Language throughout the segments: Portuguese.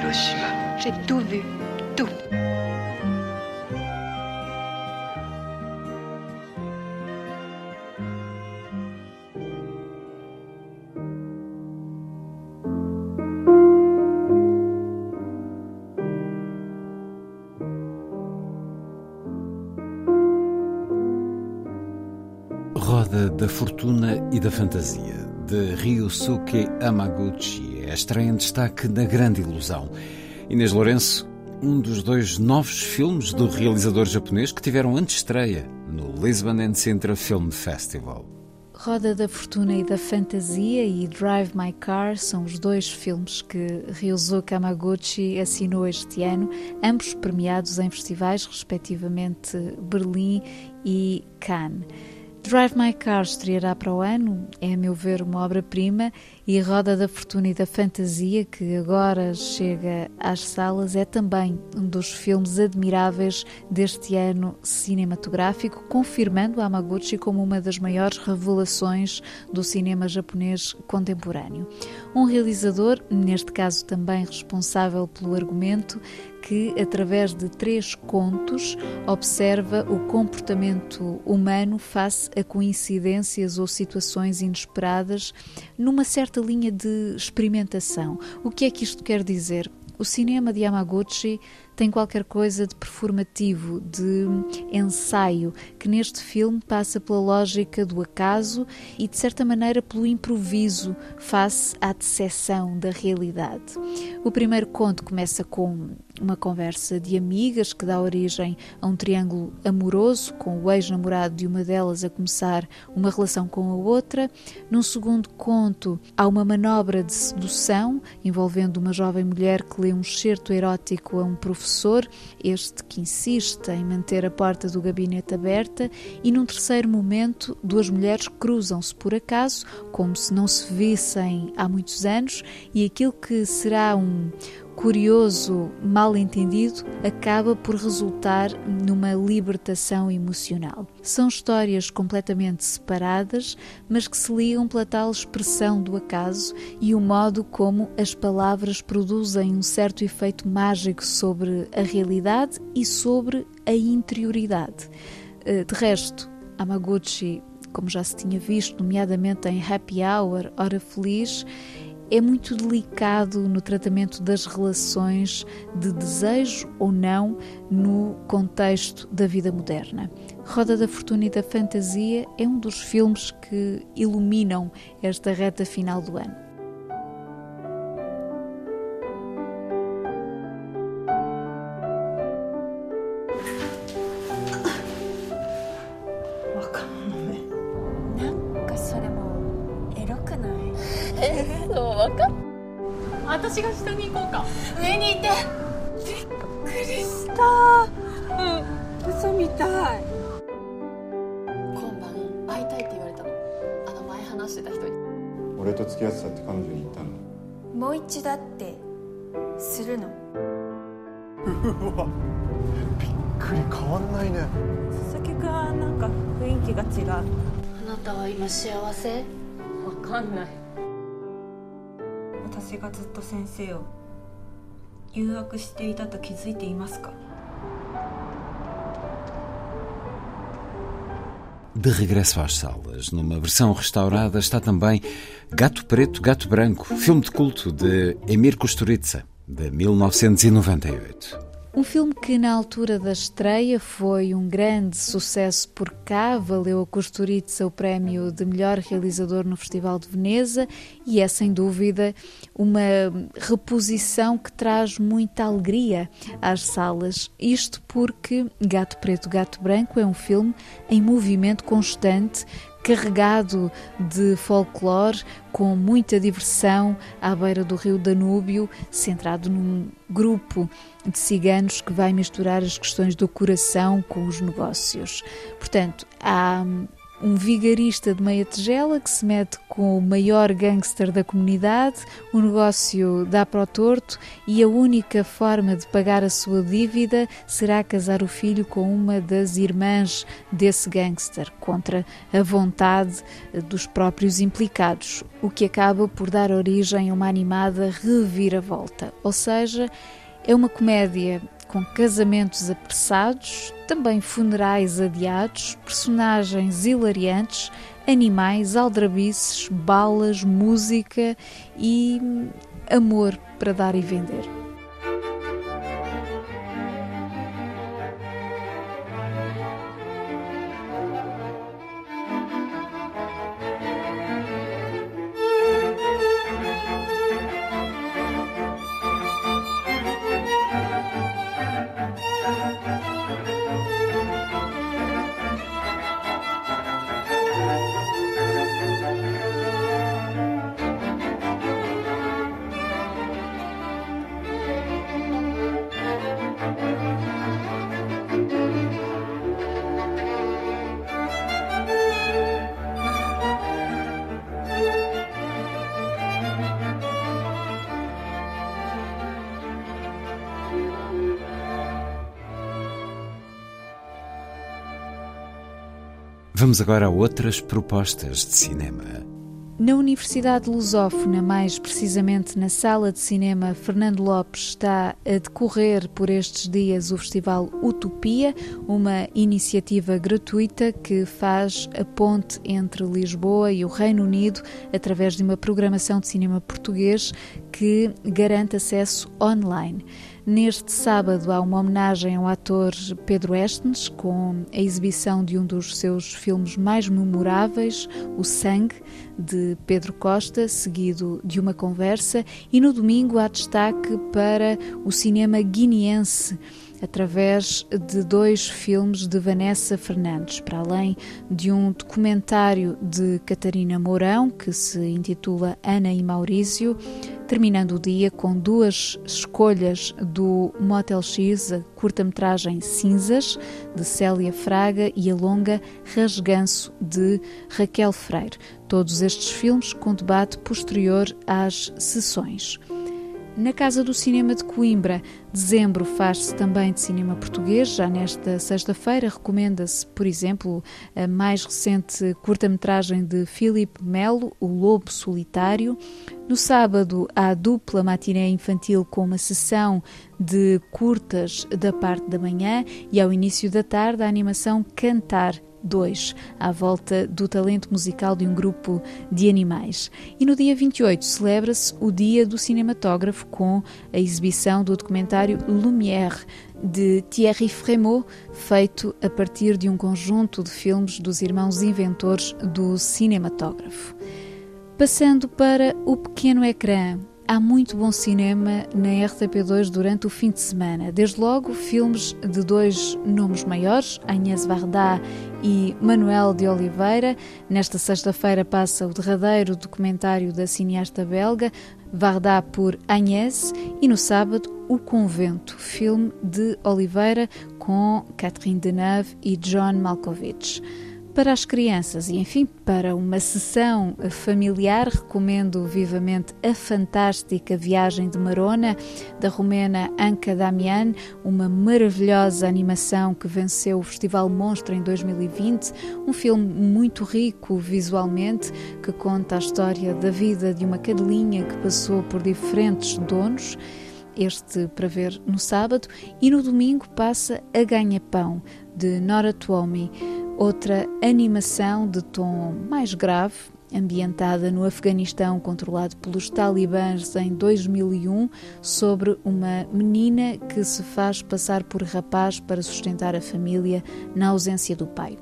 Hiroshima J'ai tout vu. Tout. 'Roda da Fortuna e da Fantasia, de Ryusuke Amaguchi, é estreia em destaque na Grande Ilusão. Inês Lourenço, um dos dois novos filmes do realizador japonês que tiveram antestreia no Lisbon and Sintra Film Festival. Roda da Fortuna e da Fantasia e Drive My Car são os dois filmes que Ryusuke Amaguchi assinou este ano, ambos premiados em festivais, respectivamente Berlim e Cannes. Drive My Car estreará para o ano, é a meu ver uma obra-prima, e Roda da Fortuna e da Fantasia, que agora chega às salas, é também um dos filmes admiráveis deste ano cinematográfico, confirmando Amaguchi como uma das maiores revelações do cinema japonês contemporâneo. Um realizador, neste caso também responsável pelo argumento, que, através de três contos, observa o comportamento humano face a coincidências ou situações inesperadas numa certa linha de experimentação. O que é que isto quer dizer? O cinema de Yamaguchi tem qualquer coisa de performativo, de ensaio, que neste filme passa pela lógica do acaso e, de certa maneira, pelo improviso face à decepção da realidade. O primeiro conto começa com uma conversa de amigas que dá origem a um triângulo amoroso, com o ex-namorado de uma delas a começar uma relação com a outra. Num segundo conto, há uma manobra de sedução envolvendo uma jovem mulher que lê um excerto erótico a um professor, este que insiste em manter a porta do gabinete aberta, e num terceiro momento, duas mulheres cruzam-se por acaso, como se não se vissem há muitos anos, e aquilo que será um curioso mal-entendido acaba por resultar numa libertação emocional. São histórias completamente separadas, mas que se ligam pela tal expressão do acaso e o modo como as palavras produzem um certo efeito mágico sobre a realidade e sobre a interioridade. Eh, de resto, Amaguchi, como já se tinha visto, nomeadamente em Happy Hour, Hora Feliz, é muito delicado no tratamento das relações de desejo ou não no contexto da vida moderna. Roda da Fortuna e da Fantasia é um dos filmes que iluminam esta reta final do ano. 私が下に行こうか。上にいて。びっくりした。うん。嘘みたい。今晩会いたいって言われたの。あの前話してた人に。俺と付き合ってたって彼女に言ったの。もう一度ってするの。うわ。びっくり変わんないね。佐々木くんはなんか雰囲気が違う。あなたは今幸せ？わかんない。De regresso às salas, numa versão restaurada, está também Gato Preto, Gato Branco, filme de culto de Emir Kusturica, de 1998. Um filme que, na altura da estreia, foi um grande sucesso por cá, valeu a Kusturica o prémio de melhor realizador no Festival de Veneza e é, sem dúvida, uma reposição que traz muita alegria às salas. Isto porque Gato Preto, Gato Branco é um filme em movimento constante carregado de folclore, com muita diversão à beira do rio Danúbio, centrado num grupo de ciganos que vai misturar as questões do coração com os negócios. Portanto, há um vigarista de meia tigela que se mete com o maior gangster da comunidade, o negócio dá para o torto e a única forma de pagar a sua dívida será casar o filho com uma das irmãs desse gangster, contra a vontade dos próprios implicados, o que acaba por dar origem a uma animada reviravolta. Ou seja, é uma comédia com casamentos apressados, também funerais adiados, personagens hilariantes, animais, aldrabices, balas, música e amor para dar e vender. Vamos agora a outras propostas de cinema. Na Universidade Lusófona, mais precisamente na Sala de Cinema Fernando Lopes, está a decorrer por estes dias o Festival Utopia, uma iniciativa gratuita que faz a ponte entre Lisboa e o Reino Unido através de uma programação de cinema português que garante acesso online. Neste sábado há uma homenagem ao ator Pedro Estens com a exibição de um dos seus filmes mais memoráveis, O Sangue, de Pedro Costa, seguido de uma conversa, e no domingo há destaque para o cinema guineense através de dois filmes de Vanessa Fernandes, para além de um documentário de Catarina Mourão, que se intitula Ana e Maurício, terminando o dia com duas escolhas do Motel X, a curta-metragem Cinzas, de Célia Fraga, e a longa Rasganço, de Raquel Freire. Todos estes filmes com debate posterior às sessões. Na Casa do Cinema de Coimbra, dezembro faz-se também de cinema português. Já nesta sexta-feira recomenda-se, por exemplo, a mais recente curta-metragem de Filipe Melo, O Lobo Solitário. No sábado, há a dupla matiné infantil com uma sessão de curtas da parte da manhã e ao início da tarde a animação Cantar 2, à volta do talento musical de um grupo de animais. E no dia 28 celebra-se o Dia do Cinematógrafo com a exibição do documentário Lumière de Thierry Frémaux, feito a partir de um conjunto de filmes dos irmãos inventores do cinematógrafo. Passando para o pequeno ecrã, há muito bom cinema na RTP2 durante o fim de semana. Desde logo, filmes de dois nomes maiores, Agnès Varda e Manuel de Oliveira. Nesta sexta-feira passa o derradeiro documentário da cineasta belga, Varda por Agnès, e no sábado, O Convento, filme de Oliveira com Catherine Deneuve e John Malkovich. Para as crianças e, enfim, para uma sessão familiar, recomendo vivamente a fantástica Viagem de Marona, da romena Anca Damian, uma maravilhosa animação que venceu o Festival Monstro em 2020, um filme muito rico visualmente, que conta a história da vida de uma cadelinha que passou por diferentes donos este para ver no sábado, e no domingo passa A Ganha-Pão, de Nora Twomey outra animação de tom mais grave, ambientada no Afeganistão controlado pelos talibãs em 2001, sobre uma menina que se faz passar por rapaz para sustentar a família na ausência do pai.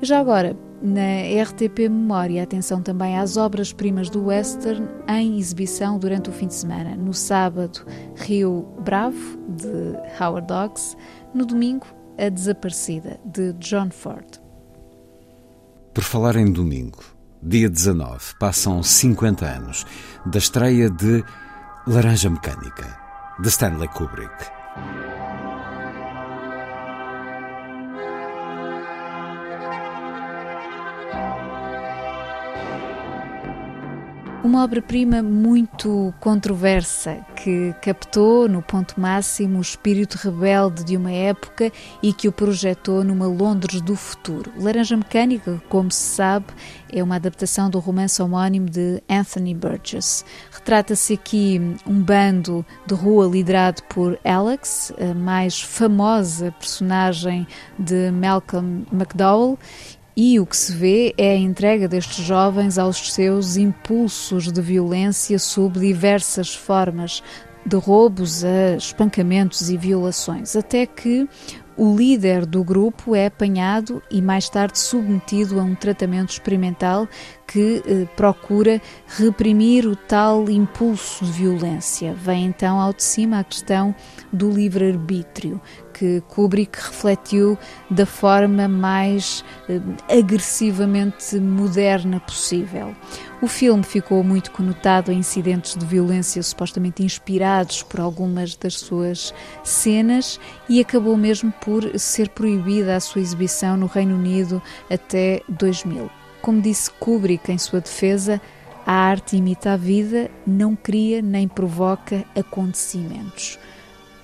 Já agora, na RTP Memória, atenção também às obras-primas do western em exibição durante o fim de semana. No sábado, Rio Bravo, de Howard Hawks. No domingo, a Desaparecida, de John Ford. Por falar em domingo, dia 19, passam 50 anos da estreia de Laranja Mecânica, de Stanley Kubrick. Uma obra-prima muito controversa que captou no ponto máximo o espírito rebelde de uma época e que o projetou numa Londres do futuro. Laranja Mecânica, como se sabe, é uma adaptação do romance homónimo de Anthony Burgess. Retrata-se aqui um bando de rua liderado por Alex, a mais famosa personagem de Malcolm McDowell, e o que se vê é a entrega destes jovens aos seus impulsos de violência sob diversas formas, de roubos a espancamentos e violações, até que o líder do grupo é apanhado e mais tarde submetido a um tratamento experimental que eh, procura reprimir o tal impulso de violência. Vem então ao de cima a questão do livre-arbítrio, que Kubrick refletiu da forma mais eh, agressivamente moderna possível. O filme ficou muito conotado a incidentes de violência supostamente inspirados por algumas das suas cenas e acabou mesmo por ser proibida a sua exibição no Reino Unido até 2000. Como disse Kubrick em sua defesa, a arte imita a vida, não cria nem provoca acontecimentos.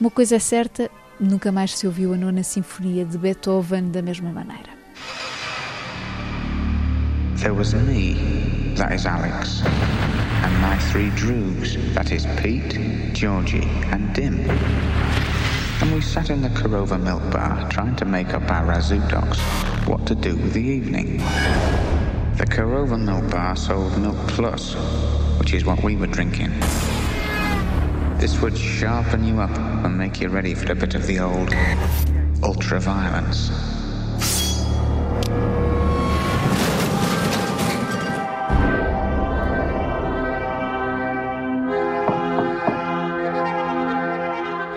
Uma coisa é certa, nunca mais se ouviu a nona sinfonia de Beethoven da mesma maneira. There was me, that is Alex, and my three droogs, that is Pete, Georgie, and Dim. And we sat in the Korova milk bar trying to make up our razoo docs what to do with the evening. The Korova milk bar sold Milk Plus, which is what we were drinking. This would sharpen you up and make you ready for a bit of the old ultra violence.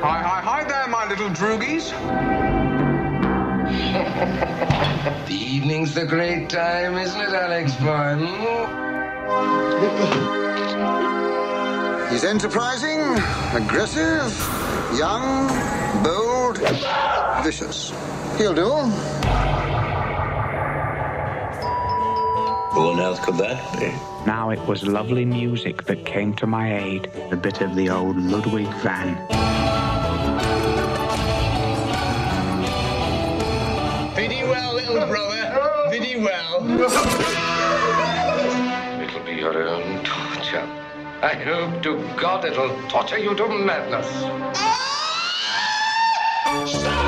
Hi, hi, hi there, my little droogies. The evening's the great time, isn't it, Alex boy? He's enterprising, aggressive, young, bold, vicious. He'll do. Who on earth could that be? Now it was lovely music that came to my aid, a bit of the old Ludwig van. Biddy well, little brother. Biddy well. It'll be your own torture. I hope to God it'll torture you to madness. Ah!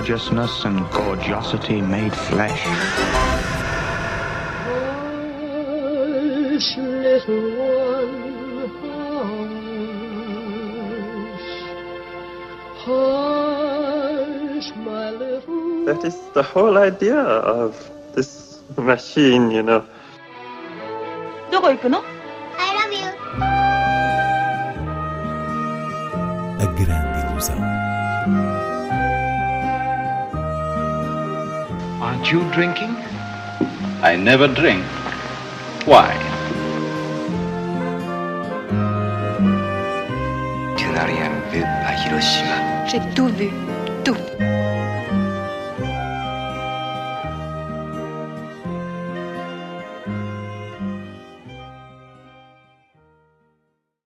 gorgeousness and gorgeosity made flesh. Hush, little one, hush. Hush, my little That is the whole idea of this machine, you know. どこ行くの I love you. A grande ilusão. Aren't you drinking? I never drink. Why? Tu n'as rien vu à Hiroshima. J'ai tout vu, tout.